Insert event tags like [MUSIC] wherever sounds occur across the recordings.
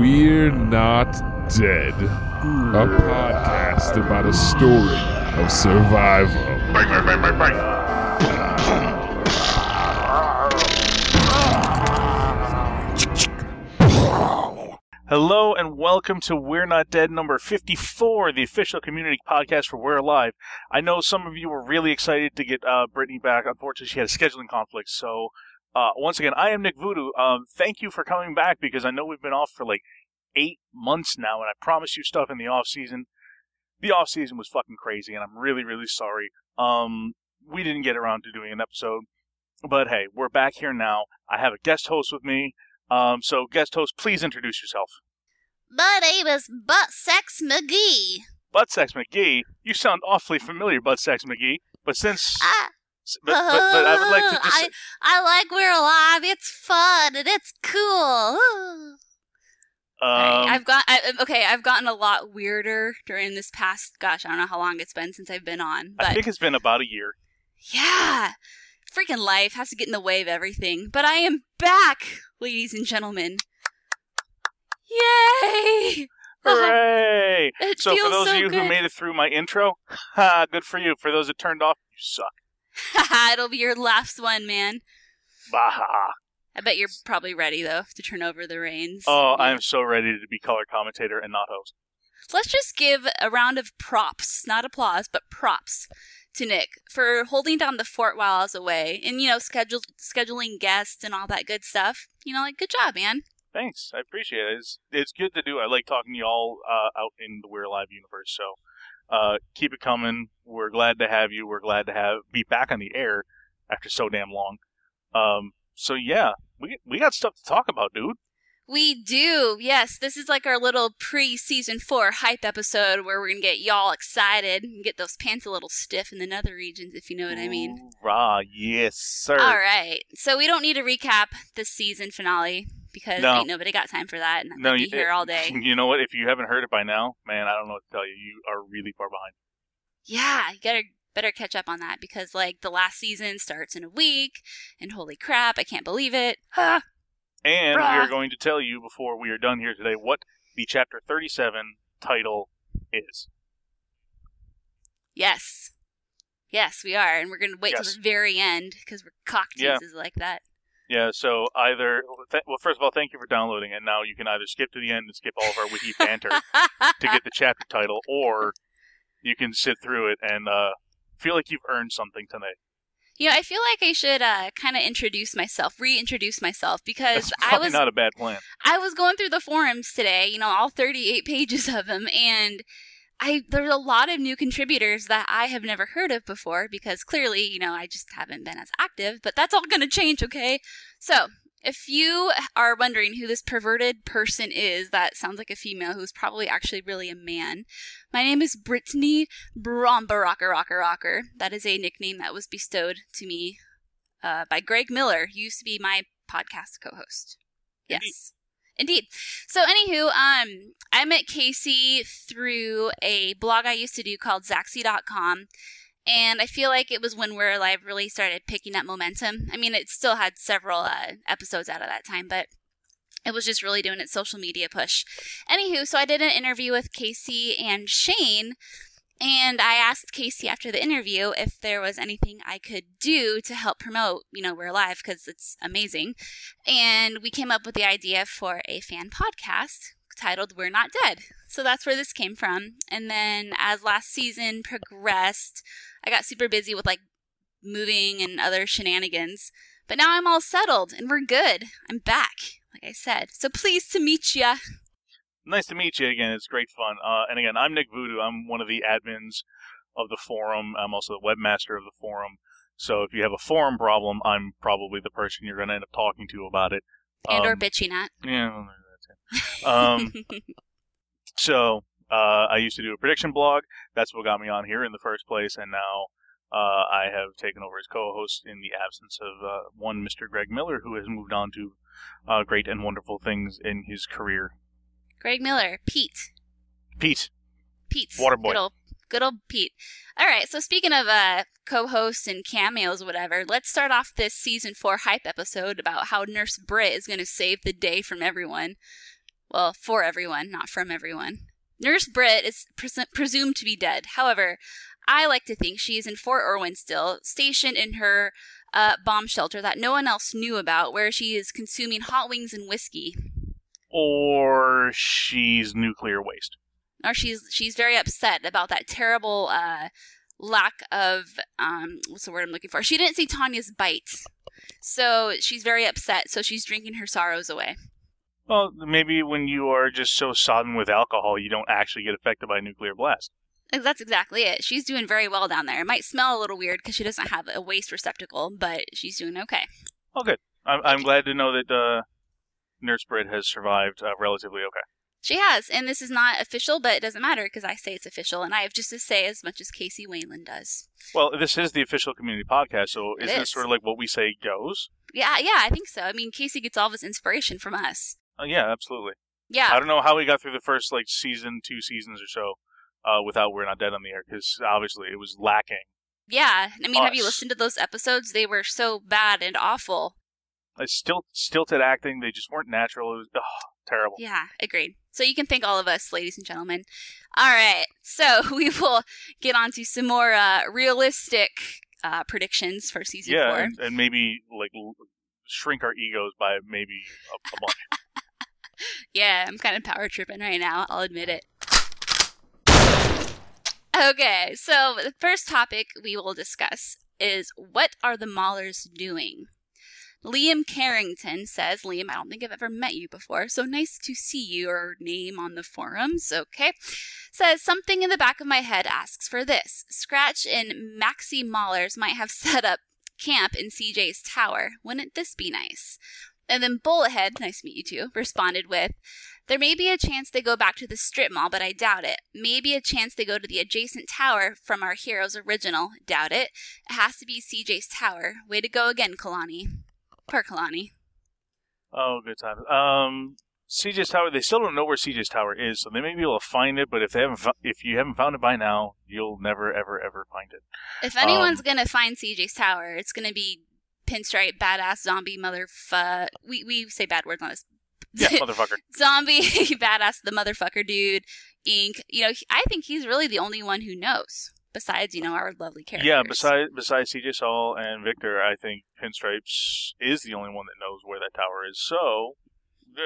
We're Not Dead, a podcast about a story of survival. Bang, bang, bang, bang, bang. Hello and welcome to We're Not Dead number 54, the official community podcast for We're Alive. I know some of you were really excited to get uh, Brittany back. Unfortunately, she had a scheduling conflict. So, uh, once again, I am Nick Voodoo. Um, thank you for coming back because I know we've been off for like eight months now, and I promised you stuff in the off season. The off season was fucking crazy, and I'm really, really sorry. Um, we didn't get around to doing an episode, but hey, we're back here now. I have a guest host with me. Um, so guest host, please introduce yourself. My name is Butt Sex McGee. Butt Sex McGee, you sound awfully familiar, Butt Sex McGee. But since, I, but, but, but I would like to just, [LAUGHS] I, I like We're Alive. It's fun and it's cool. um, Alright, I've got I, okay. I've gotten a lot weirder during this past. Gosh, I don't know how long it's been since I've been on, I think it's been about a year. yeah, freaking life has to get in the way of everything. But I am back, ladies and gentlemen. Yay! Uh-huh. Hooray! It so for those so of you good. who made it through my intro, ha, [LAUGHS] good for you. For those that turned off, you suck. [LAUGHS] It'll be your last one, man. Baha. I bet you're probably ready though to turn over the reins. Oh, Yeah. I'm so ready to be color commentator and not host. Let's just give a round of props, not applause, but props to Nick for holding down the fort while I was away and, you know, schedule, scheduling guests and all that good stuff. You know, like, good job, man. Thanks, I appreciate it. It's, it's good to do. I like talking to you all uh, out in the We're Alive universe. So uh, keep it coming. We're glad to have you. We're glad to have be back on the air after so damn long. Um, so yeah, we we got stuff to talk about, dude. We do. Yes, this is like our little pre season four hype episode where we're going to get y'all excited and get those pants a little stiff in the nether regions, if you know what I mean. Rah, yes, sir. All right. So we don't need to recap the season finale because No. ain't nobody got time for that. And I'm No, you- be here all day. [LAUGHS] You know what? If you haven't heard it by now, man, I don't know what to tell you. You are really far behind. Yeah, you gotta better catch up on that because like the last season starts in a week, and holy crap, I can't believe it. Ah, And we are going to tell you before we are done here today what the chapter 37 title is. yes, yes, we are, and we're gonna wait Yes. till the very end because we're cock Yeah. like that. Yeah, so either, th- well, first of all, thank you for downloading and Now you can either skip to the end and skip all of our wiki [LAUGHS] banter to get the chapter title, or you can sit through it and uh, feel like you've earned something tonight. You know, I feel like I should uh, kind of introduce myself, reintroduce myself, because I was not a bad plan. I was going through the forums today, you know, all 38 pages of them, and I there's a lot of new contributors that I have never heard of before because clearly, you know, I just haven't been as active, but that's all going to change, okay? So, if you are wondering who this perverted person is, that sounds like a female who's probably actually really a man. My name is Brittany Bromba Rocker Rocker. That is a nickname that was bestowed to me uh, by Greg Miller, who used to be my podcast co-host. Indeed. Yes. Indeed. So, anywho, um, I met Casey through a blog I used to do called Zaxi.com. And I feel like it was when We're Alive really started picking up momentum. I mean, it still had several uh, episodes out of that time, but it was just really doing its social media push. Anywho, so I did an interview with Casey and Shane, and I asked Casey after the interview if there was anything I could do to help promote, you know, We're Alive because it's amazing. And we came up with the idea for a fan podcast titled We're Not Dead. So that's where this came from. And then as last season progressed, I got super busy with like moving and other shenanigans. But now I'm all settled and we're good. I'm back, like I said. So pleased to meet ya. Nice to meet you again. It's great fun. Uh, and again, I'm Nick Voodoo. I'm one of the admins of the forum. I'm also the webmaster of the forum. So if you have a forum problem, I'm probably the person you're going to end up talking to about it. And or Um, bitching at. Yeah, well, that's it. Um, [LAUGHS] so uh, I used to do a prediction blog. That's what got me on here in the first place, and now uh, I have taken over as co-host in the absence of uh, one Mr. Greg Miller, who has moved on to uh, great and wonderful things in his career. Greg Miller, Pete. Pete, Pete. Waterboy. Good old, Good old Pete. All right, so speaking of uh, co-hosts and cameos, whatever, let's start off this season four hype episode about how Nurse Britt is going to save the day from everyone. Well, for everyone, not from everyone. Nurse Britt is pres- presumed to be dead. However, I like to think she is in Fort Irwin still, stationed in her uh, bomb shelter that no one else knew about, where she is consuming hot wings and whiskey. Or she's nuclear waste. Or she's she's very upset about that terrible uh, lack of um, what's the word I'm looking for? She didn't see Tanya's bite, so she's very upset. So she's drinking her sorrows away. Well, maybe when you are just so sodden with alcohol, you don't actually get affected by a nuclear blast. That's exactly it. She's doing very well down there. It might smell a little weird because she doesn't have a waste receptacle, but she's doing okay. Oh, good. I'm, I'm glad to know that uh, Nurse Britt has survived uh, relatively okay. She has, and this is not official, but it doesn't matter because I say it's official, and I have just to say as much as Casey Wayland does. Well, this is the official community podcast, so isn't it is. sort of like what we say goes? Yeah, yeah, I think so. I mean, Casey gets all of his inspiration from us. Uh, yeah, absolutely. Yeah, I don't know how we got through the first like season, two seasons or so, uh, without "We're Not Dead" on the air because obviously it was lacking. yeah. I mean, have you listened to those episodes? They were so bad and awful. Like still stilted acting, they just weren't natural. It was ugh, terrible. Yeah, agreed. So you can thank all of us, ladies and gentlemen. All right, so [LAUGHS] we will get on to some more uh, realistic uh, predictions for season Yeah, four. and, and maybe like l- shrink our egos by maybe a, a bunch. [LAUGHS] Yeah, I'm kind of power tripping right now. I'll admit it. Okay, so the first topic we will discuss is what are the Maulers doing? Liam Carrington says, Liam, I don't think I've ever met you before, so nice to see your name on the forums, okay? Says, something in the back of my head asks for this. Scratch and Maxi Maulers might have [LAUGHS] set up camp in CJ's tower. Wouldn't this be nice? And then Bullethead, nice to meet you too, responded with, There may be a chance they go back to the strip mall, but I doubt it. Maybe a chance they go to the adjacent tower from our hero's original. Doubt it. It has to be CJ's tower. Way to go again, Kalani. Poor Kalani. Oh, good time. Um, CJ's Tower. They still don't know where CJ's Tower is, so they may be able to find it. But if they haven't, fo- if you haven't found it by now, you'll never, ever, ever find it. If anyone's Um, gonna find CJ's tower, it's gonna be pinstripe badass zombie motherfucker. We we say bad words on this. [LAUGHS] Yeah, motherfucker. zombie [LAUGHS] badass the motherfucker dude. Ink. You know, he- I think he's really the only one who knows. Besides, you know, our lovely characters. Yeah, besides besides CJ Saul and Victor, I think Pinstripes is the only one that knows where that tower is. So,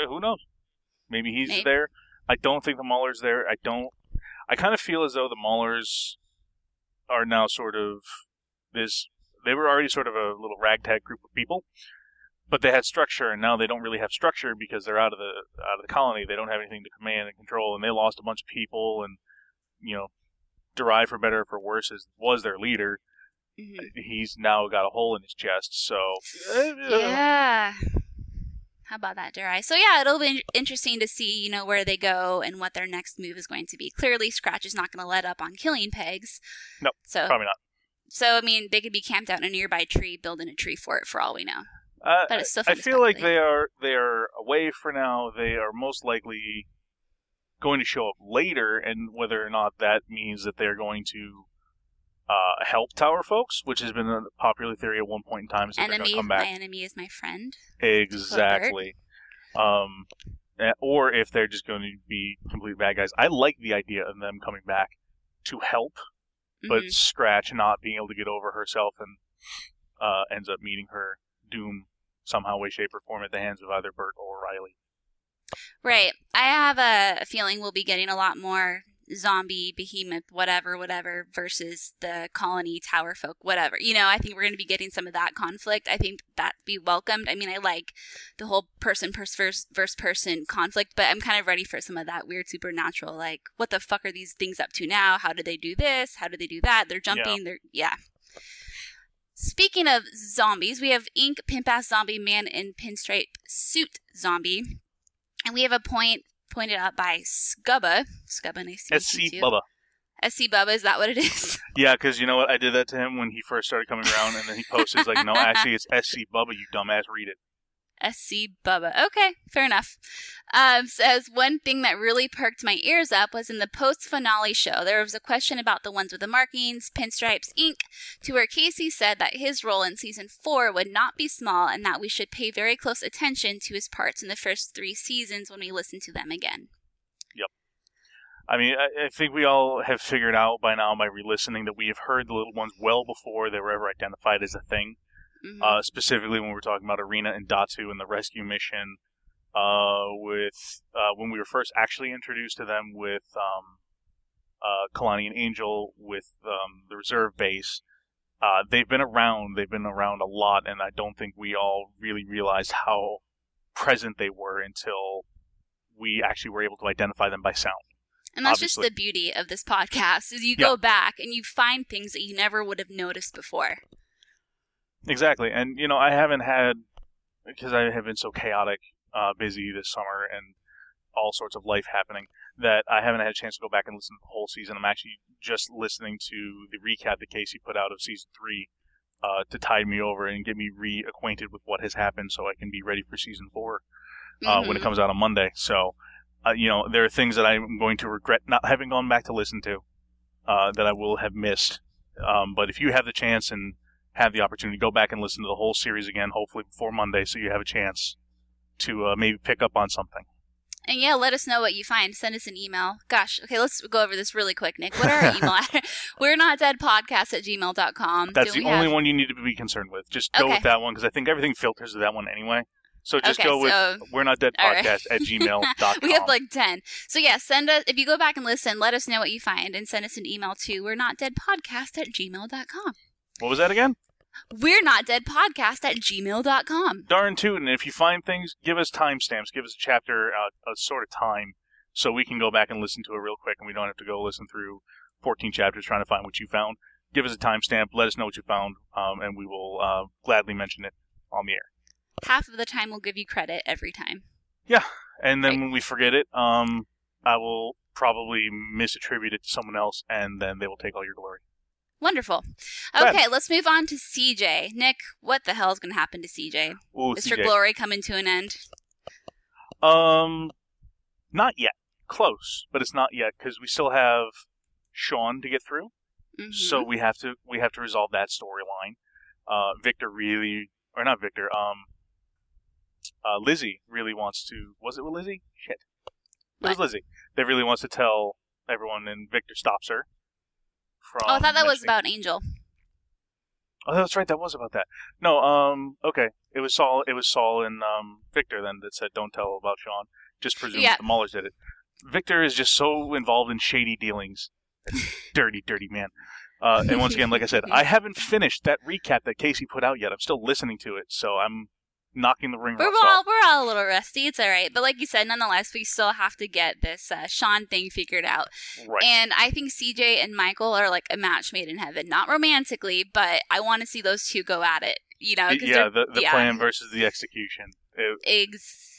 who knows? Maybe he's Maybe. there. I don't think the Maulers there. I don't. I kind of feel as though the Maulers are now sort of this. They were already sort of a little ragtag group of people, but they had structure, and now they don't really have structure because they're out of the out of the colony. They don't have anything to command and control, and they lost a bunch of people, and you know, Durai for better or for worse, is was their leader Mhm. he's now got a hole in his chest. So eh, Yeah. How about that, Durai? So yeah, it'll be interesting to see, you know, where they go and what their next move is going to be. Clearly, Scratch is not going to let up on killing pegs. Nope, So, probably not. So I mean, they could be camped out in a nearby tree, building a tree fort, for all we know. Uh, But it's still I feel like they are they are away for now. They are most likely going to show up later, and whether or not that means that they're going to uh, help Tower folks, which has been a popular theory at one point in time, is that they're going enemy, come my enemy is my friend. Exactly. Um, or if they're just going to be complete bad guys. I like the idea of them coming back to help, but Mhm. Scratch not being able to get over herself and uh, ends up meeting her doom somehow, way, shape, or form at the hands of either Burt or Riley. Right. I have a feeling we'll be getting a lot more zombie, behemoth, whatever, whatever, versus the colony tower folk, whatever. You know, I think we're going to be getting some of that conflict. I think that be welcomed. I mean, I like the whole person pers- versus, versus person conflict, but I'm kind of ready for some of that weird supernatural, like, what the fuck are these things up to now? How did they do this? How did they do that? They're jumping. They're, yeah. Speaking of zombies, we have Ink, Pimp Ass Zombie, Man in Pinstripe Suit Zombie. And we have a point pointed out by Scubba. Scubba, nice to meet SC you too. Bubba. SC Bubba, is that what it is? [LAUGHS] Yeah, because you know what? I did that to him when he first started coming around, and then he posted, he's like, no, actually, it's SC Bubba, you dumbass, read it. SC Bubba. Okay, fair enough. Um, says one thing that really perked my ears up was in the post finale show. There was a question about the ones with the markings, Pinstripes ink, to where Casey said that his role in season four would not be small and that we should pay very close attention to his parts in the first three seasons when we listen to them again. Yep. I mean, I, I think we all have figured out by now by re-listening that we have heard the little ones well before they were ever identified as a thing. Mhm. Uh, specifically, when we're talking about Arena and Datu and the rescue mission, uh, with uh, when we were first actually introduced to them with um, uh, Kalani and Angel with um, the reserve base. Uh, they've been around. They've been around a lot, and I don't think we all really realized how present they were until we actually were able to identify them by sound. And that's Obviously. just the beauty of this podcast is you Yeah. go back and you find things that you never would have noticed before. Exactly, and you know, I haven't had because I have been so chaotic, uh, busy this summer, and all sorts of life happening that I haven't had a chance to go back and listen to the whole season. I'm actually just listening to the recap that Casey put out of season three uh, to tide me over and get me reacquainted with what has happened, so I can be ready for season four uh, when it Mhm. comes out on Monday. So, uh, you know, there are things that I'm going to regret not having gone back to listen to uh, that I will have missed. Um, but if you have the chance and have the opportunity, to go back and listen to the whole series again, hopefully before Monday, so you have a chance to uh, maybe pick up on something. And yeah, let us know what you find. Send us an email. Gosh, okay, let's go over this really quick, Nick. What are our email? [LAUGHS] [LAUGHS] We're not dead podcast at gmail.com. That's the only have- one you need to be concerned with. Just go Okay. with that one because I think everything filters to that one anyway. So just Okay, go with so- we're not dead all right. podcast at gmail.com. [LAUGHS] We have like 10. So yeah, send us, if you go back and listen, let us know what you find and send us an email to we're not dead podcast at gmail.com. what was that again? We're not dead podcast at gmail.com. darn tootin'. And if you find things, give us timestamps. Give us a chapter, uh, a sort of time, so we can go back and listen to it real quick, and we don't have to go listen through 14 chapters trying to find what you found. Give us a timestamp. Let us know what you found, um, and we will uh, gladly mention it on the air. Half of the time we'll give you credit every time. Yeah, and then Right. when we forget it, um, I will probably misattribute it to someone else, and then they will take all your glory. Wonderful. Glad. Okay, let's move on to CJ. Nick, what the hell is going to happen to CJ? Ooh, Is her glory coming to an end? Um, not yet. Close, but it's not yet because we still have Sean to get through. Mhm. So we have to we have to resolve that storyline. Uh, Victor really, or not Victor, um, uh, Lizzie really wants to. Was it with Lizzie? Shit, it was Lizzie. They really wants to tell everyone, and Victor stops her. From oh, I thought that was about Angel. Oh, that's right. That was about that. No, um, okay. It was Saul. It was Saul and um, Victor then that said, "Don't tell about Sean." Just presume Yeah. the Maulers did it. Victor is just so involved in shady dealings. [LAUGHS] dirty, dirty man. Uh, and once again, like I said, [LAUGHS] I haven't finished that recap that Casey put out yet. I'm still listening to it, so I'm knocking the ring We're all off. we're all a little rusty. It's all right, but like you said, nonetheless, we still have to get this uh, Sean thing figured out. Right. And I think CJ and Michael are like a match made in heaven, not romantically, but I want to see those two go at it. You know, yeah, the, the yeah. plan versus the execution. It-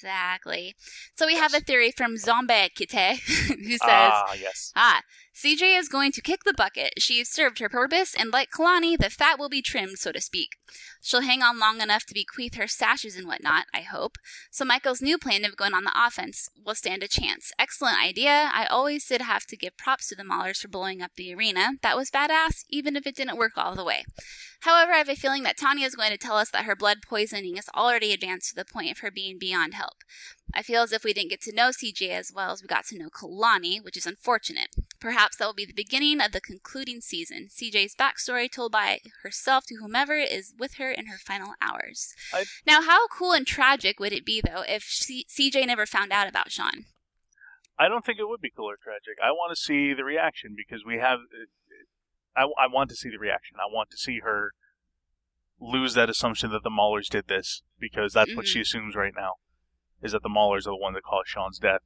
Exactly. So we have a theory from Zombie Kite [LAUGHS] who says, ah, yes. Ah, CJ is going to kick the bucket. She has served her purpose, and like Kalani, the fat will be trimmed, so to speak. She'll hang on long enough to bequeath her sashes and whatnot, I hope. So Michael's new plan of going on the offense will stand a chance. Excellent idea. I always did have to give props to the Maulers for blowing up the arena. That was badass, even if it didn't work all the way. However, I have a feeling that Tanya is going to tell us that her blood poisoning is already advanced to the point of her being beyond help. I feel as if we didn't get to know CJ as well as we got to know Kalani, which is unfortunate. Perhaps that will be the beginning of the concluding season. CJ's backstory told by herself to whomever is with her in her final hours. I- Now, how cool and tragic would it be, though, if C- CJ never found out about Sean? I don't think it would be cool or tragic. I want to see the reaction because we have. I, I want to see the reaction. I want to see her lose that assumption that the Maulers did this because that's what Mhm. she assumes right now is that the Maulers are the one that caused Sean's death,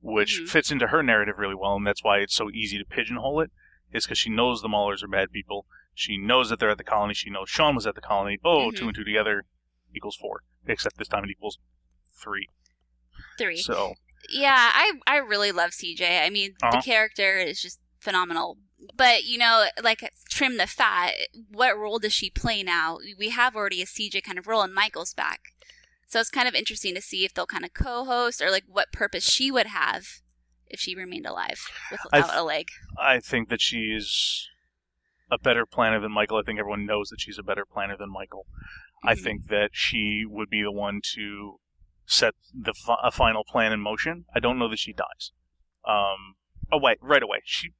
which Mhm. fits into her narrative really well, and that's why it's so easy to pigeonhole it. Is because she knows the Maulers are bad people. She knows that they're at the colony. She knows Sean was at the colony. Oh, two Mhm. and two together equals four. Except this time it equals three. Three. So Yeah, I I really love CJ. I mean, Uh-huh. the character is just phenomenal. But you know, like trim the fat. What role does she play now? We have already a CJ kind of role, and Michael's back. So it's kind of interesting to see if they'll kind of co-host or like what purpose she would have if she remained alive I without th- a leg. I think that she's a better planner than Michael. I think everyone knows that she's a better planner than Michael. I Mhm. think that she would be the one to set the fi- a final plan in motion. I don't know that she dies. Um, oh wait, right away. She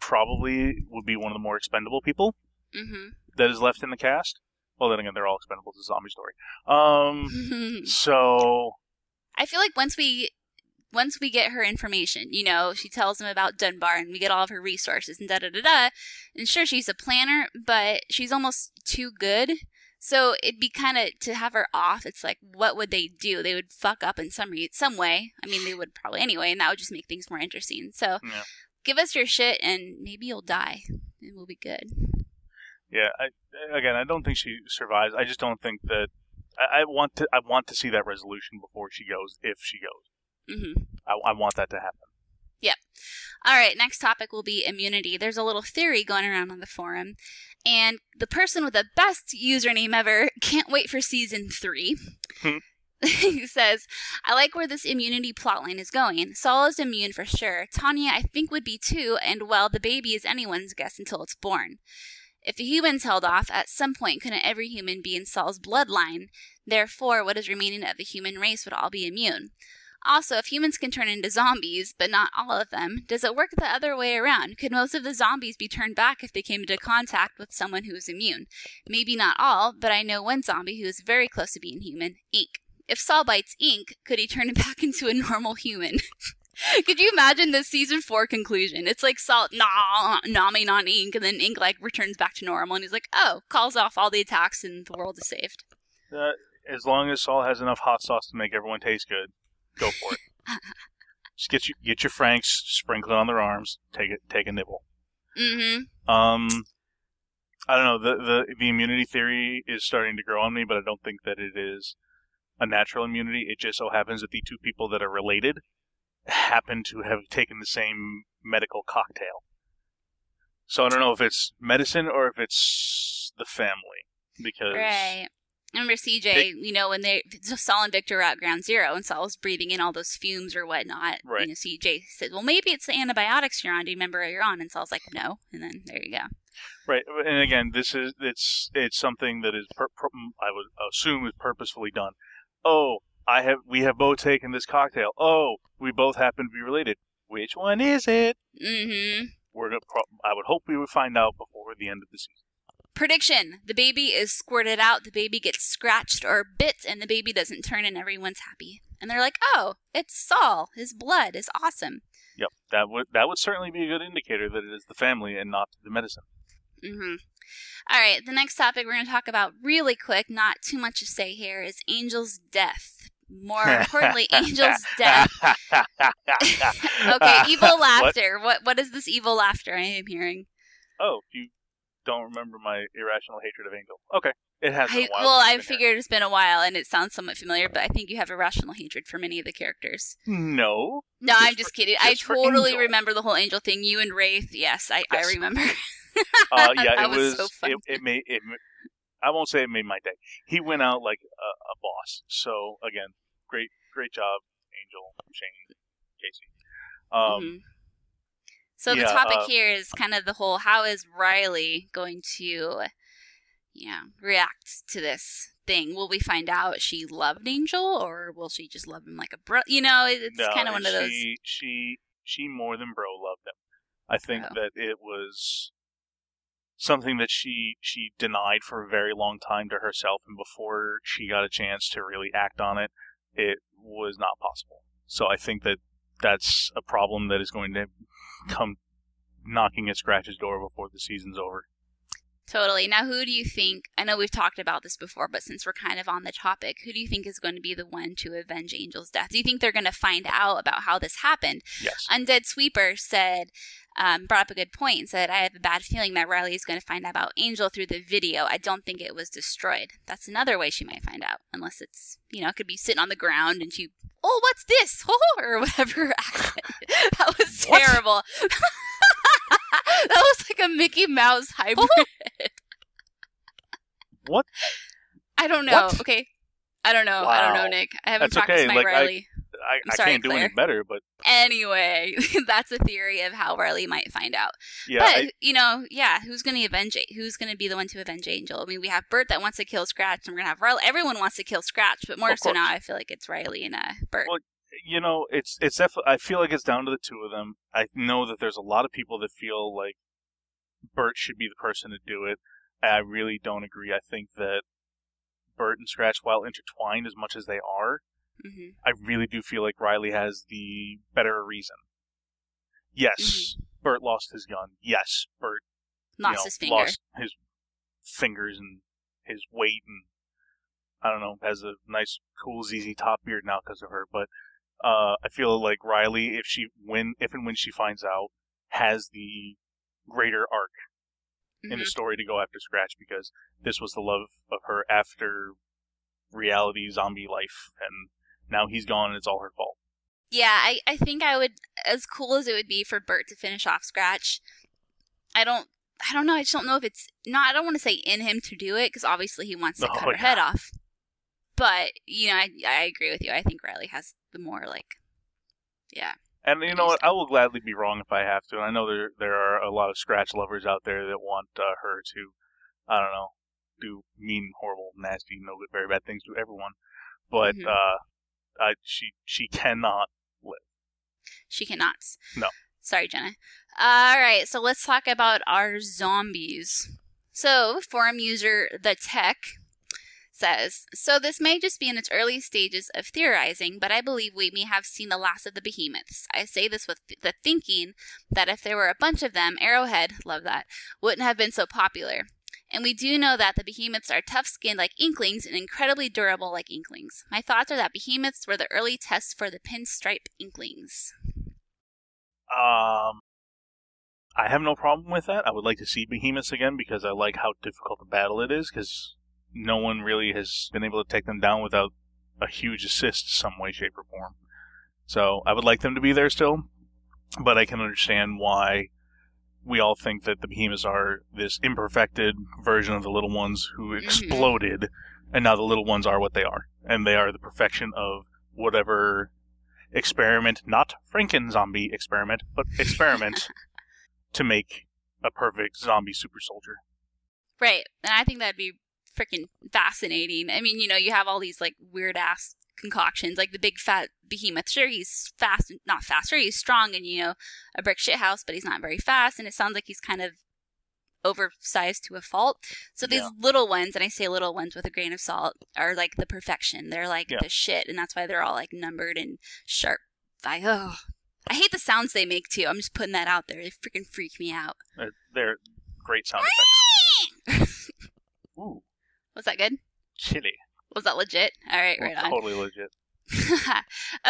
probably would be one of the more expendable people Mhm. that is left in the cast. Well, then again, they're all expendable. It's a zombie story. Um, [LAUGHS] so I feel like once we once we get her information, you know, she tells him about Dunbar and we get all of her resources and da da da da. And sure, she's a planner, but she's almost too good. So it'd be kind of to have her off. It's like, what would they do? They would fuck up in some re- some way. I mean, they would probably anyway, and that would just make things more interesting. So Yeah. give us your shit, and maybe you'll die, and we'll be good. Yeah, I, again, I don't think she survives. I just don't think that. I, I want to. I want to see that resolution before she goes, if she goes. hmm I, I want that to happen. Yep. All right, next topic will be immunity. There's a little theory going around on the forum, and the person with the best username ever [LAUGHS] can't wait for season three. Hmm. [LAUGHS] he says, I like where this immunity plotline is going. Saul is immune for sure. Tanya, I think, would be too, and well, the baby is anyone's guess until it's born. If the humans held off, at some point couldn't every human be in Saul's bloodline? Therefore, what is remaining of the human race would all be immune. Also, if humans can turn into zombies, but not all of them, does it work the other way around? Could most of the zombies be turned back if they came into contact with someone who is immune? Maybe not all, but I know one zombie who is very close to being human, Ink. If Saul bites Ink, could he turn him [LAUGHS] back into a normal human? [LAUGHS] [LAUGHS] Could you imagine the season four conclusion? It's like Saul, nah, nomming on Ink, and then Ink like returns back to normal, and he's like, oh, calls off all the attacks, and the world is saved. Uh, as long as Saul has enough hot sauce to make everyone taste good, go for it. [LAUGHS] Just get you get your Franks, sprinkle it on their arms, take it, take a nibble. Mm-hmm. Um, I don't know. The, the the immunity theory is starting to grow on me, but I don't think that it is a natural immunity. It just so happens that the two people that are related happen to have taken the same medical cocktail. So I don't know if it's medicine or if it's the family because Right. I remember CJ, They- you know, when they Saul and Victor were at ground zero and Saul was breathing in all those fumes or whatnot. Right. You know, CJ said, Well, maybe it's the antibiotics you're on. Do you remember you're on? And Saul's like, No. And then there you go. Right, and again, this is it's it's something that is per, per, I would assume is purposefully done. Oh, I have we have both taken this cocktail. Oh, we both happen to be related. Which one is it? Mm-hmm. We're gonna. Pro- I would hope we would find out before the end of the season. Prediction. The baby is squirted out, the baby gets scratched or bit, and the baby doesn't turn and everyone's happy. And they're like, Oh, it's Saul. His blood is awesome. Yep, that would that would certainly be a good indicator that it is the family and not the medicine. Mm-hmm. All right, the next topic we're going to talk about really quick, not too much to say here, is Angel's death. More importantly, [LAUGHS] Angel's death. [LAUGHS] Okay, evil [LAUGHS] laughter. What? what is this evil laughter I am hearing? Oh, you don't remember my irrational hatred of Angel? Okay, it has been I, a while. well, I it's here. figured it's been a while, and it sounds somewhat familiar, but I think you have irrational hatred for many of the characters. No, No, Just I'm for- just kidding. I for totally remember the whole Angel thing. You and Wraith, yes, I, Yes. I remember. uh, yeah, it was was. so it, it made it. I won't say it made my day. He went out like a, a boss. So again, great, great job, Angel, Shane, Casey. Um, Mhm. So the topic uh, here is kind of the whole how is Riley going to, you know, react to this thing? Will we find out she loved Angel, or will she just love him like a bro? You know, it's no, kind of one of those. She, she, she more than bro loved him. I think that it was something that she she denied for a very long time to herself, and before she got a chance to really act on it, it was not possible. So I think that that's a problem that is going to come knocking at Scratch's door before the season's over. Totally. Now, who do you think? I know we've talked about this before, but since we're kind of on the topic, who do you think is going to be the one to avenge Angel's death? Do you think they're going to find out about how this happened? Yes. Undead Sweeper said, um, brought up a good point and said, I have a bad feeling that Riley is going to find out about Angel through the video. I don't think it was destroyed. That's another way she might find out, unless it's, you know, it could be sitting on the ground and she, oh, what's this? [LAUGHS] or whatever accent. [LAUGHS] that was terrible. [LAUGHS] that was like a Mickey Mouse hybrid. What? I don't know. What? Okay. I don't know. I don't know, Nick. I haven't That's practiced okay, my like, Riley. I, I'm I sorry, can't do any better, but Anyway, [LAUGHS] that's a theory of how Riley might find out. yeah, but I- you know, yeah, who's going to avenge? A- Who's going to be the one to avenge Angel? I mean, we have Burt that wants to kill Scratch, and we're going to have Riley. Everyone wants to kill Scratch, but more so now, I feel like it's Riley and uh, Burt. Well, you know, it's it's definitely. I feel like it's down to the two of them. I know that there's a lot of people that feel like Burt should be the person to do it. I really don't agree. I think that Burt and Scratch, while intertwined as much as they are, hmm I really do feel like Riley has the better reason. Yes, Burt lost his gun. Yes, Burt you Lost know, his finger. lost his fingers and his weight, and I don't know, has a nice, cool ZZ Top beard now because of her. But uh, I feel like Riley, if she when if and when she finds out, has the greater arc in Mhm. the story to go after Scratch because this was the love of her after reality zombie life, and now he's gone and it's all her fault. Yeah, I, I think I would as cool as it would be for Burt to finish off Scratch. I don't I don't know. I just don't know if it's not. I don't want to say in him to do it because obviously he wants to Oh, cut her yeah. head off. But you know, I I agree with you. I think Riley has the more like, yeah, And you know what? I will gladly be wrong if I have to. And I know there there are a lot of Scratch lovers out there that want uh, her to, I don't know, do mean, horrible, nasty, no good, very bad things to everyone. But Mhm. uh, I, she she cannot. Live. She cannot. No. Sorry, Jenna. All right, so let's talk about our zombies. So, forum user the Tech says, so this may just be in its early stages of theorizing, but I believe we may have seen the last of the behemoths. I say this with the thinking that if there were a bunch of them, Arrowhead, love that, wouldn't have been so popular. And we do know that the behemoths are tough skinned like inklings and incredibly durable like inklings. My thoughts are that behemoths were the early tests for the pinstripe inklings. Um, I have no problem with that. I would like to see Behemoths again because I like how difficult the battle it is because no one really has been able to take them down without a huge assist some way, shape, or form. So I would like them to be there still, but I can understand why we all think that the Behemoths are this imperfected version of the little ones who Mhm. exploded, and now the little ones are what they are, and they are the perfection of whatever experiment, not Franken zombie experiment, but [LAUGHS] experiment to make a perfect zombie super soldier. Right. And I think that'd be freaking fascinating. I mean, you know, you have all these like weird ass concoctions, like the big fat behemoth. Sure, he's fast, not fast, sure, he's strong and, you know, a brick shit house, but he's not very fast. And it sounds like he's kind of oversized to a fault. So these Yeah. little ones, and I say little ones with a grain of salt, are like the perfection. They're like Yeah. the shit. And that's why they're all like numbered and sharp. I, oh, I hate the sounds they make too. I'm just putting that out there. They freaking freak me out. They're, they're great sound effects. [LAUGHS] Ooh, Was that good? chili. Was that legit? All right, right on. Totally legit. [LAUGHS]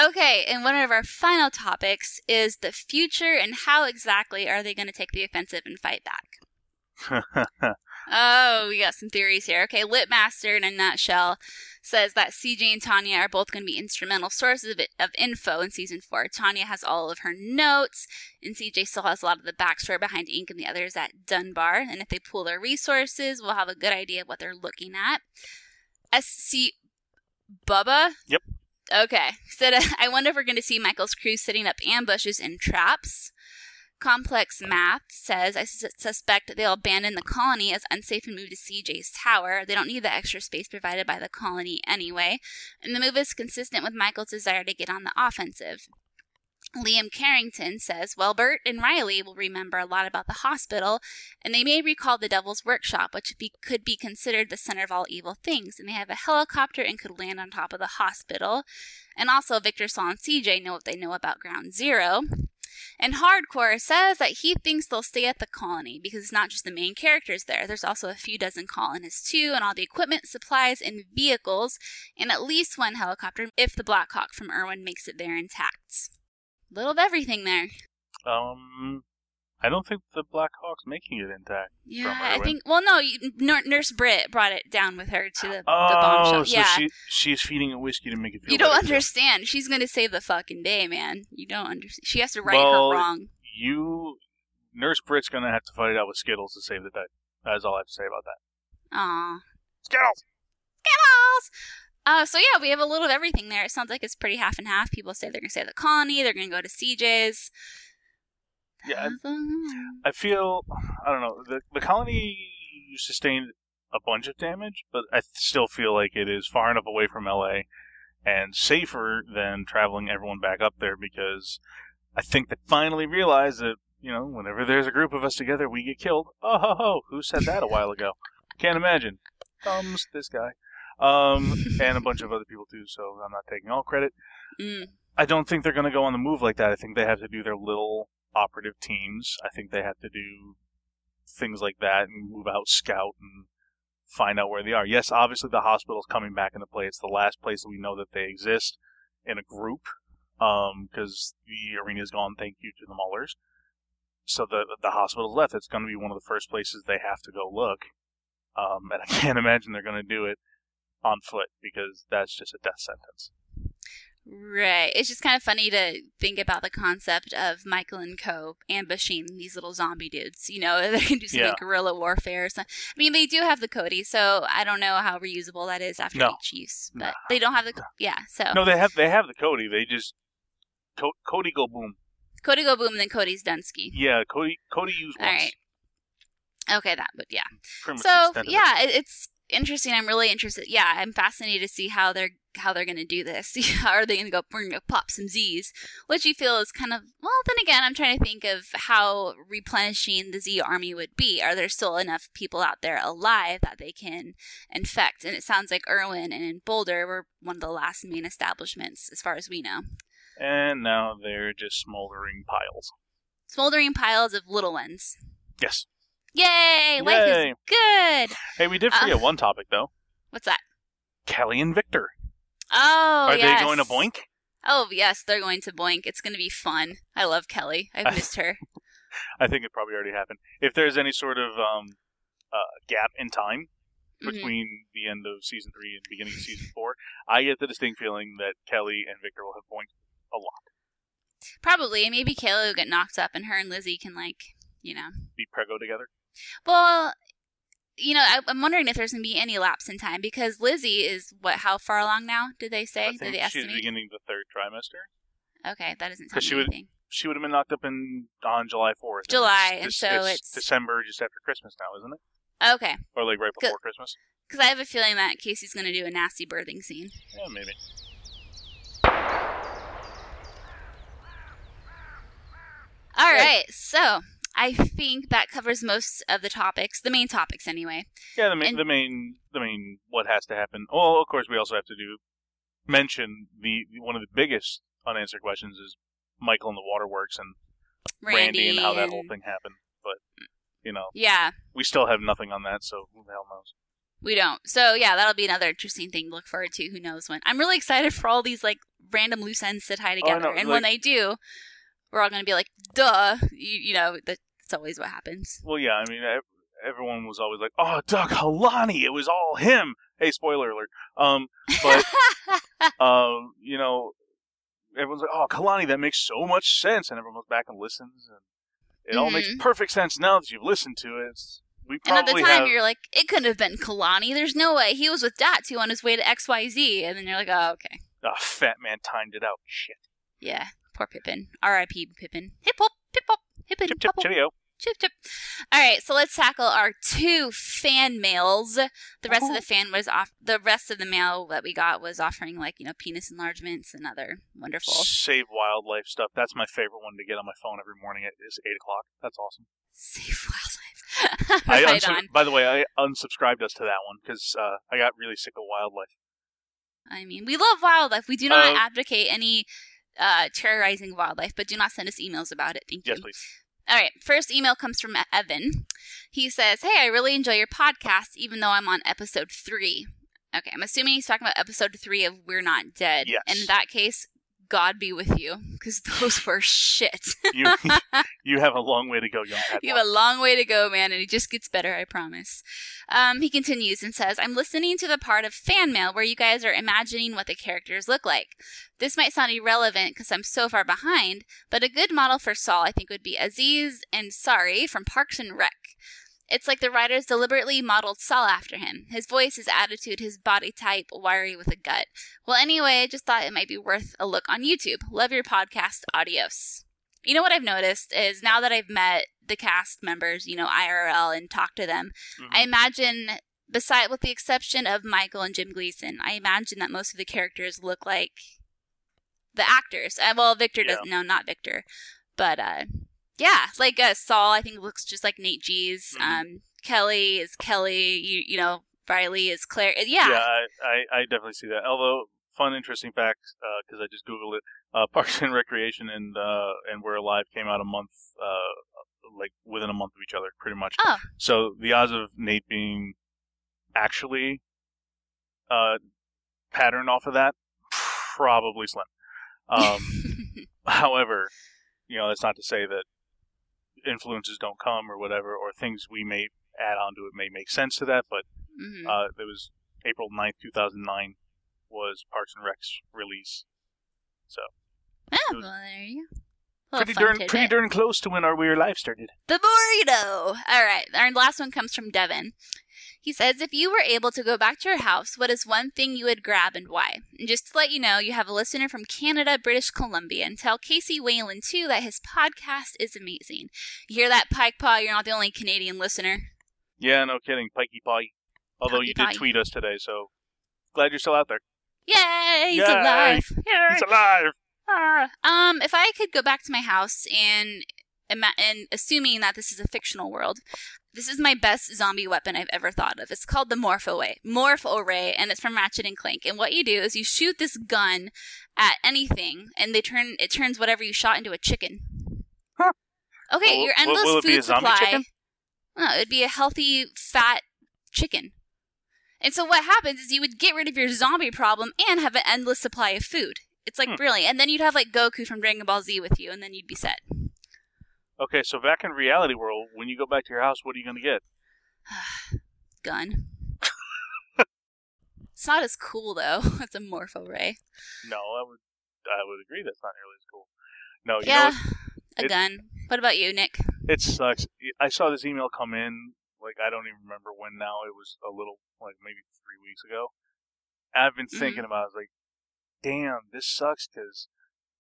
okay, and one of our final topics is the future and how exactly are they going to take the offensive and fight back? [LAUGHS] Oh, we got some theories here. Okay, Litmaster in a nutshell says that CJ and Tanya are both going to be instrumental sources of, it, of info in season four. Tanya has all of her notes, and CJ still has a lot of the backstory behind Ink and the others at Dunbar. And if they pool their resources, we'll have a good idea of what they're looking at. SC Bubba? Yep. Okay. [LAUGHS] Said, I wonder if we're going to see Michael's crew setting up ambushes and traps. Complex Math says, I suspect they'll abandon the colony as unsafe and move to CJ's tower. They don't need the extra space provided by the colony anyway. And the move is consistent with Michael's desire to get on the offensive. Liam Carrington says, Well, Burt and Riley will remember a lot about the hospital, and they may recall the Devil's Workshop, which be, could be considered the center of all evil things. And they have a helicopter and could land on top of the hospital. And also, Victor Saul and CJ know what they know about Ground Zero. And Hardcore says that he thinks they'll stay at the colony because it's not just the main characters there. There's also a few dozen colonists too, and all the equipment, supplies, and vehicles, and at least one helicopter if the Blackhawk from Irwin makes it there intact. Little of everything there. Um, I don't think the Black Hawk's making it intact. Yeah, I think. Well, no, you- Nurse Britt brought it down with her to the, the Oh, bombshell. so yeah, she she's feeding it whiskey to make it feel. you don't better, understand. She's going to save the fucking day, man. You don't understand. She has to right Well, her wrong. You, Nurse Britt's gonna have to fight it out with Skittles to save the day. That's all I have to say about that. Aw. Skittles. Skittles! Uh, so yeah, we have a little of everything there. It sounds like it's pretty half and half. People say they're going to stay at the colony. They're going to go to CJ's. Yeah, I feel I don't know the the colony sustained a bunch of damage, but I still feel like it is far enough away from LA and safer than traveling everyone back up there because I think they finally realized that you know whenever there's a group of us together, we get killed. Oh ho ho! Who said that a while ago? Can't imagine. Thumbs this guy, um, [LAUGHS] and a bunch of other people too. So I'm not taking all credit. Mm. I don't think they're going to go on the move like that. I think they have to do their little operative teams. I think they have to do things like that and move out, scout, and find out where they are. Yes, obviously the hospital's coming back into play. It's the last place that we know that they exist in a group because um, the arena is gone. Thank you to the Maulers. So the the hospital's left. It's going to be one of the first places they have to go look. Um, and I can't [LAUGHS] imagine they're going to do it on foot because that's just a death sentence. Right. It's just kind of funny to think about the concept of Michael and Co. ambushing these little zombie dudes. You know, [LAUGHS] they can do some Yeah. guerrilla warfare. Or something. I mean, they do have the Cody, so I don't know how reusable that is after No. each use. But No. they don't have the. Yeah, so. No, they have they have the Cody. They just Co- Cody go boom. Cody go boom, then Cody's Dunsky. Yeah, Cody Cody used All once. right. Okay, that would, yeah. Pretty so yeah it, it's interesting i'm really interested yeah i'm fascinated to see how they're how they're going to do this [LAUGHS] are they going to go we're going to pop some z's which you feel is kind of well then again i'm trying to think of how replenishing the z army would be are there still enough people out there alive that they can infect and it sounds like irwin and in boulder were one of the last main establishments as far as we know And now they're just smoldering piles. smoldering piles of little ones Yes. yay, life is Yay. good Hey, we did Uh, forget one topic though. [LAUGHS] what's that Kelly and Victor. Oh Are yes. they going to Boink? Oh yes, they're going to Boink. It's going to be fun. I love Kelly. I've [LAUGHS] missed her. I think it probably already happened. If there's any sort of um, uh, gap in time Mhm. between the end of season three and beginning of season four, I get the distinct feeling that Kelly and Victor will have boinked a lot. Probably, and maybe Kelly will get knocked up, and her and Lizzie can like, you know. Be prego together. Well, you know, I, I'm wondering if there's going to be any lapse in time because Lizzie is what? How far along now? Did they say? I Did think they she's estimate? beginning the third trimester. Okay, that doesn't tell me she would- anything. She would have been knocked up in on July fourth. July, and so it's- December, just after Christmas now, isn't it? Okay, Or like right before Christmas? because I have a feeling that Casey's going to do a nasty birthing scene. Yeah, maybe. All Right. right, so I think that covers most of the topics, the main topics anyway. Yeah, the main, And- the main, the main, what has to happen. Well, of course, we also have to do mention the one of the biggest unanswered questions is Michael and the Waterworks and Randy, and how that whole thing happened. But you know, Yeah, we still have nothing on that, so who the hell knows? We don't. So yeah, that'll be another interesting thing to look forward to. Who knows when? I'm really excited for all these like random loose ends to tie oh, together, know, and when they do, we're all gonna be like, "Duh!" You, you know, that's always what happens. Well, yeah, I mean, ev- everyone was always like, "Oh, Doug Kalani, it was all him." Hey, spoiler alert. Um, but [LAUGHS] um, you know, everyone's like, "Oh, Kalani, that makes so much sense," and everyone goes back and listens, and it all makes Mhm. perfect sense now that you've listened to it. It's, we and at the time, have. you're like, "It couldn't have been Kalani. There's no way he was with Datu on his way to X Y Z." And then you're like, "Oh, okay, Ah, fat man timed it out. Shit. yeah, poor Pippin. R.I.P. Pippin. Hip hop, hip hop, hippin, Chip, chip, cheerio. Chip, chip. All right, so let's tackle our two fan mails. The rest of the fan was off. The rest of the mail that we got was offering like you know penis enlargements and other wonderful Save wildlife stuff. That's my favorite one to get on my phone every morning. It is eight o'clock. That's awesome. save wildlife. [LAUGHS] I right unsub- on. By the way, I unsubscribed us to that one because uh, I got really sick of wildlife. I mean, we love wildlife. We do not Uh, advocate any uh, terrorizing wildlife, but do not send us emails about it. Thank Yes, you. Yes, please. All right. First email comes from Evan. He says, Hey, I really enjoy your podcast, even though I'm on episode three. Okay. I'm assuming he's talking about episode three of We're Not Dead. Yes. In that case, God be with you, because those [LAUGHS] were shit. You [LAUGHS] you have a long way to go, young you have a long way to go, man, and it just gets better, I promise. Um, he continues and says, I'm listening to the part of fan mail where you guys are imagining what the characters look like. This might sound irrelevant because I'm so far behind, but a good model for Saul, I think, would be Aziz Ansari from Parks and Rec. It's like the writers deliberately modeled Saul after him. His voice, his attitude, his body type, wiry with a gut. Well, anyway, I just thought it might be worth a look on YouTube. Love your podcast. Adios. You know what I've noticed is now that I've met the cast members, you know, IRL and talked to them, Mhm. I imagine, beside with the exception of Michael and Jim Gleason, I imagine that most of the characters look like the actors. Uh, well, Victor Yeah. doesn't. No, not Victor, but uh, yeah, like uh, Saul, I think looks just like Nate G's. Mhm. Um, Kelly is Kelly. You you know, Riley is Claire. Uh, Yeah, I, I, I definitely see that. Although, fun, interesting fact, because I just googled it. Uh, [LAUGHS] Parks and Recreation and uh, and We're Alive came out a month, uh, like within a month of each other, pretty much. Oh. So the odds of Nate being actually uh, patterned off of that probably slim. Um, [LAUGHS] however, you know that's not to say that influences don't come or whatever, or things we may add onto it may make sense to that, but Mhm. uh, it was April 9th, 2009 was Parks and Rec's release. So. Oh, well, there you go. Little Pretty darn, tidbit. pretty darn close to when our We're Alive started. The burrito. All right. Our last one comes from Devin. He says, if you were able to go back to your house, what is one thing you would grab and why? And just to let you know, you have a listener from Canada, British Columbia, and tell Casey Whalen, too, that his podcast is amazing. You hear that, Pike Paw? You're not the only Canadian listener. Yeah, no kidding, Pikey Pie. Although you Pikey Pie. did tweet us today, so glad you're still out there. Yay! He's Yay! alive. He's alive. Um, if I could go back to my house and ima- and assuming that this is a fictional world, this is my best zombie weapon I've ever thought of. It's called the Morpho Ray, Morpho Ray, and it's from Ratchet and Clank. And what you do is you shoot this gun at anything, and they turn it turns whatever you shot into a chicken. Huh. Okay, Will- your endless will it be food supply. No, it'd be a healthy, fat chicken. And so what happens is you would get rid of your zombie problem and have an endless supply of food. It's like Hmm. brilliant. And then you'd have like Goku from Dragon Ball Z with you, and then you'd be set. Okay, so back in reality world, when you go back to your house, what are you going to get? [SIGHS] Gun. [LAUGHS] it's not as cool though. [LAUGHS] It's a Morpho Ray. No, I would I would agree that's not nearly as cool. No, you yeah, know a it- gun. What about you, Nick? It sucks. I saw this email come in, like, I don't even remember when now. It was a little, like, maybe three weeks ago. I've been Mm-hmm. thinking about it. I was like, damn, this sucks because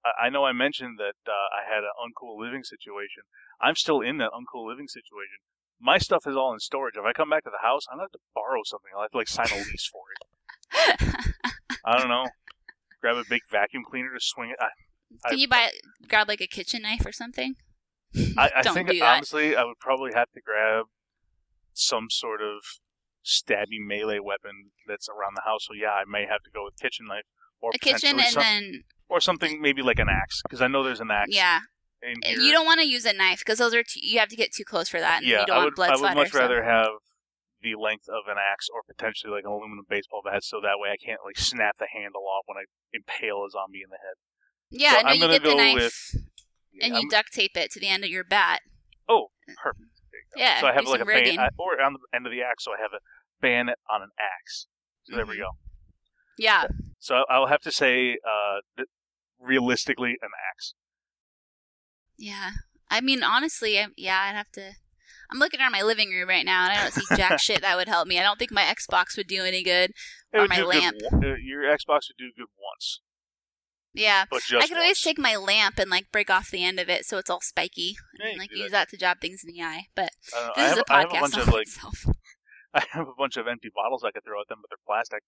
I, I know I mentioned that uh, I had an uncool living situation. I'm still in that uncool living situation. My stuff is all in storage. If I come back to the house, I'm going to have to borrow something. I'll have to, like, sign a lease for it. I don't know. Grab a big vacuum cleaner to swing it. I, I- Can you buy grab like a kitchen knife or something? I, I [LAUGHS] think honestly, I would probably have to grab some sort of stabbing melee weapon that's around the house. So yeah, I may have to go with kitchen knife or A kitchen and some- then or something maybe like an axe because I know there's an axe. yeah, you don't want to use a knife because those are too, you have to get too close for that. And Yeah, you don't I want would. blood I would much so- rather have the length of an axe or potentially like an aluminum baseball bat, so that way I can't like snap the handle off when I impale a zombie in the head. Yeah, So no, I'm you get the knife with- and I'm- you duct tape it to the end of your bat. oh, perfect. There you go. Yeah, So I have like a rigging. bayonet, or on the end of the axe, so I have a bayonet on an axe. So there we Mhm. go. Yeah, So I'll have to say, uh, realistically, an axe. yeah. I mean, honestly, I, yeah, I'd have to. I'm looking around my living room right now, and I don't see jack [LAUGHS] shit that would help me. I don't think my Xbox would do any good. It Or my good lamp. uh, your Xbox would do good once, Yeah, but just I could always take my lamp and like break off the end of it so it's all spiky, Yeah, and like use that to jab things in the eye. But know, this I is have, a I have podcast a bunch [LAUGHS] of like. [LAUGHS] I have a bunch of empty bottles I could throw at them, but they're plastic.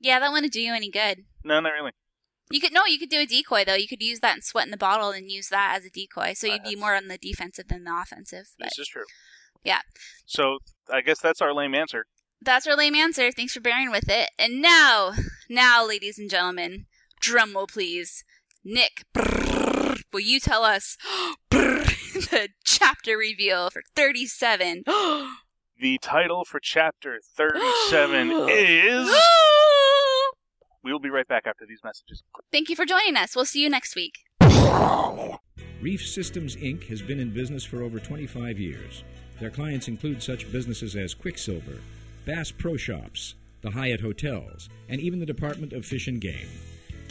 Yeah, that wouldn't do you any good. No, not really. You could no, you could do a decoy though. You could use that and sweat in the bottle and use that as a decoy. So you'd be more on the defensive than the offensive. But This is true. Yeah. So I guess that's our lame answer. that's our lame answer. Thanks for bearing with it. And now, now, ladies and gentlemen, drum roll please. Nick, brrr, will you tell us [GASPS] brrr, [LAUGHS] the chapter reveal for thirty-seven? [GASPS] The title for chapter 37 [GASPS] is. We'll be right back after these messages. Thank you for joining us. We'll see you next week. Reef Systems Inc. has been in business for over 25 years. Their clients include such businesses as Quiksilver, Bass Pro Shops, the Hyatt Hotels, and even the Department of Fish and Game.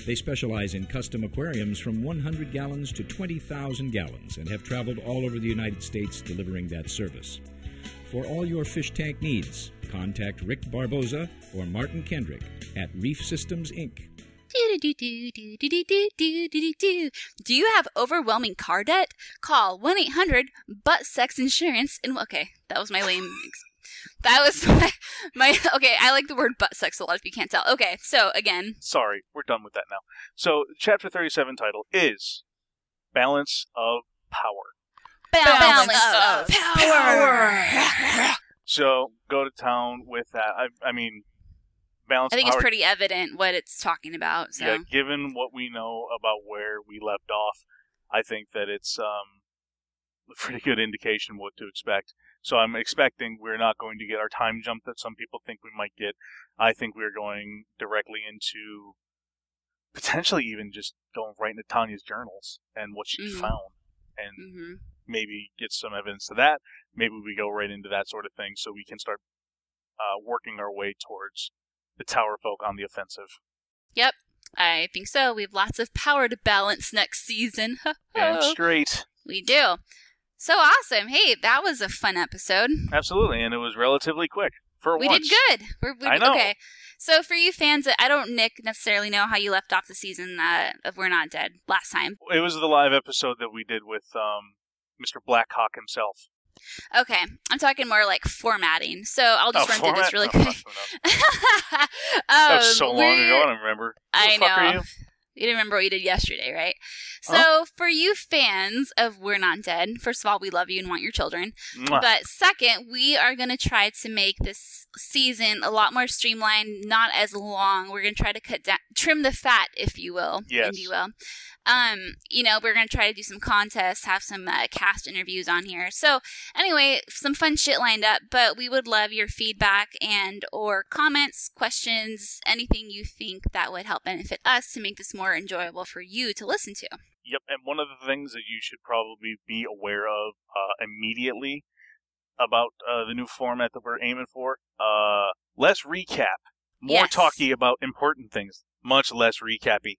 They specialize in custom aquariums from 100 gallons to 20,000 gallons and have traveled all over the United States delivering that service. For all your fish tank needs, contact Rick Barboza or Martin Kendrick at Reef Systems Inc. Do you have overwhelming car debt? Call 1 800 Butt Sex Insurance. And okay, that was my lame. That was my, my, okay. I like the word butt sex a lot. If you can't tell, okay. So again, sorry, we're done with that now. So chapter thirty-seven title is balance of power. Balance, balance of, of, power. power. so go to town with that. I, I mean, balance I think it's pretty evident what it's talking about. So Yeah, given what we know about where we left off, I think that it's um, a pretty good indication what to expect. So I'm expecting we're not going to get our time jump that some people think we might get. I think we're going directly into potentially even just going right into Tanya's journals and what she Mhm. found, and hmm maybe get some evidence to that. Maybe we go right into that sort of thing, so we can start uh, working our way towards the Tower Folk on the offensive. Yep, I think so. We have lots of power to balance next season. [LAUGHS] Damn straight. we do. So awesome. Hey, that was a fun episode. Absolutely, and it was relatively quick for We once. did good. We're, we I know. Okay. So for you fans, I don't, Nick, necessarily know how you left off the season uh, of We're Not Dead last time. It was the live episode that we did with um, Mr. Blackhawk himself. Okay, I'm talking more like formatting. So I'll just oh, run through this really [LAUGHS] quick. who that [LAUGHS] um, was so long we're- ago. I don't remember. Who I know. You? You didn't remember what you did yesterday, right? So, Huh? for you fans of We're Not Dead, first of all, we love you and want your children. Mwah. But second, we are going to try to make this season a lot more streamlined, not as long. We're going to try to cut down, trim the fat, if you will. Yes. If you will. Um, you know, we're going to try to do some contests, have some uh, cast interviews on here. So, anyway, some fun shit lined up, but we would love your feedback and or comments, questions, anything you think that would help benefit us to make this more enjoyable for you to listen to. Yep, and one of the things that you should probably be aware of uh, immediately about uh, the new format that we're aiming for, uh, less recap, more Yes. talky about important things, much less recappy.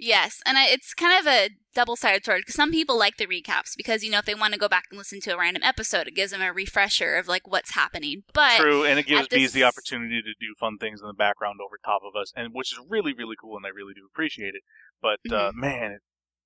Yes, and I- it's kind of a double-sided sword because some people like the recaps because you know if they want to go back and listen to a random episode, it gives them a refresher of like what's happening. But True, and it gives bees the opportunity to do fun things in the background over top of us, and which is really, really cool, and I really do appreciate it. But uh, man, it,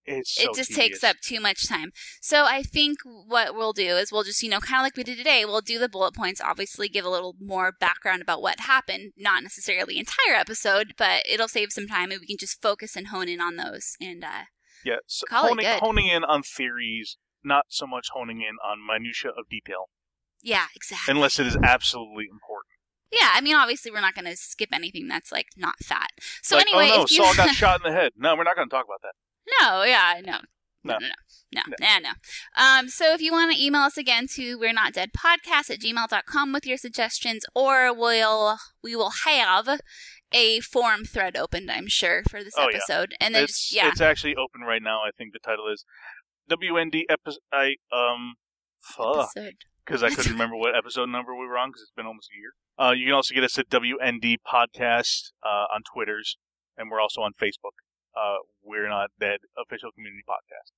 it's so it just tedious. takes up too much time. So I think what we'll do is we'll just, you know, kind of like we did today, we'll do the bullet points, obviously give a little more background about what happened, not necessarily the entire episode, but it'll save some time and we can just focus and hone in on those. And uh, Yeah, so Call it honing, honing in on theories, not so much honing in on minutia of detail, yeah, exactly. unless it is absolutely important. yeah, I mean, obviously we're not going to skip anything that's like not fat. So like, anyway, oh no, if you Saul got [LAUGHS] shot in the head. No, we're not going to talk about that. No, yeah, no. No. No, no, no, no, no. Um, so if you want to email us again to we're not dead podcast at gmail.com with your suggestions, or we'll, we will have a forum thread opened, I'm sure, for this Oh, yeah. episode. And then it's just, yeah. it's actually open right now. I think the title is WND episode. I um, fuck, because I couldn't [LAUGHS] remember what episode number we were on because it's been almost a year. Uh, you can also get us at WND podcast uh, on Twitters, and we're also on Facebook. Uh, we're not dead official community podcast.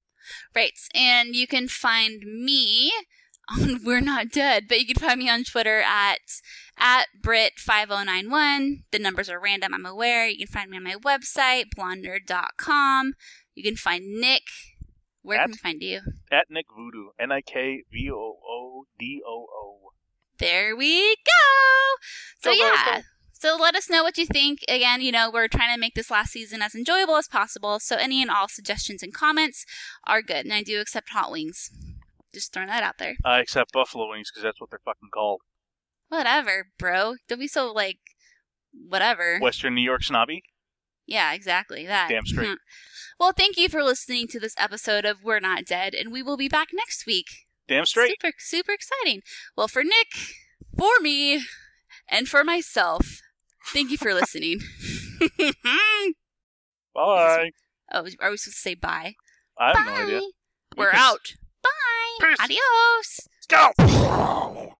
Right. And you can find me [LAUGHS] on We're Not Dead, but you can find me on Twitter at at Brit5091. The numbers are random, I'm aware. You can find me on my website, blonder.com. You can find Nick. Where At? can we find you? At Nick Voodoo, N I K V O O D O O. There we go. So Go, go, yeah. go. So let us know what you think. Again, you know, we're trying to make this last season as enjoyable as possible. So any and all suggestions and comments are good. And I do accept hot wings. Just throwing that out there. I accept buffalo wings because that's what they're fucking called. Whatever, bro. Don't be so like whatever. Western New York snobby. Yeah, exactly. That. Damn straight. [LAUGHS] Well, thank you for listening to this episode of We're Not Dead, and we will be back next week. Damn straight. Super, super exciting. Well, for Nick, for me, and for myself, thank you for listening. [LAUGHS] Bye. oh, are we supposed to say bye? I have bye. no idea. We We're can- out. Bye. Peace. Adios. Let's go.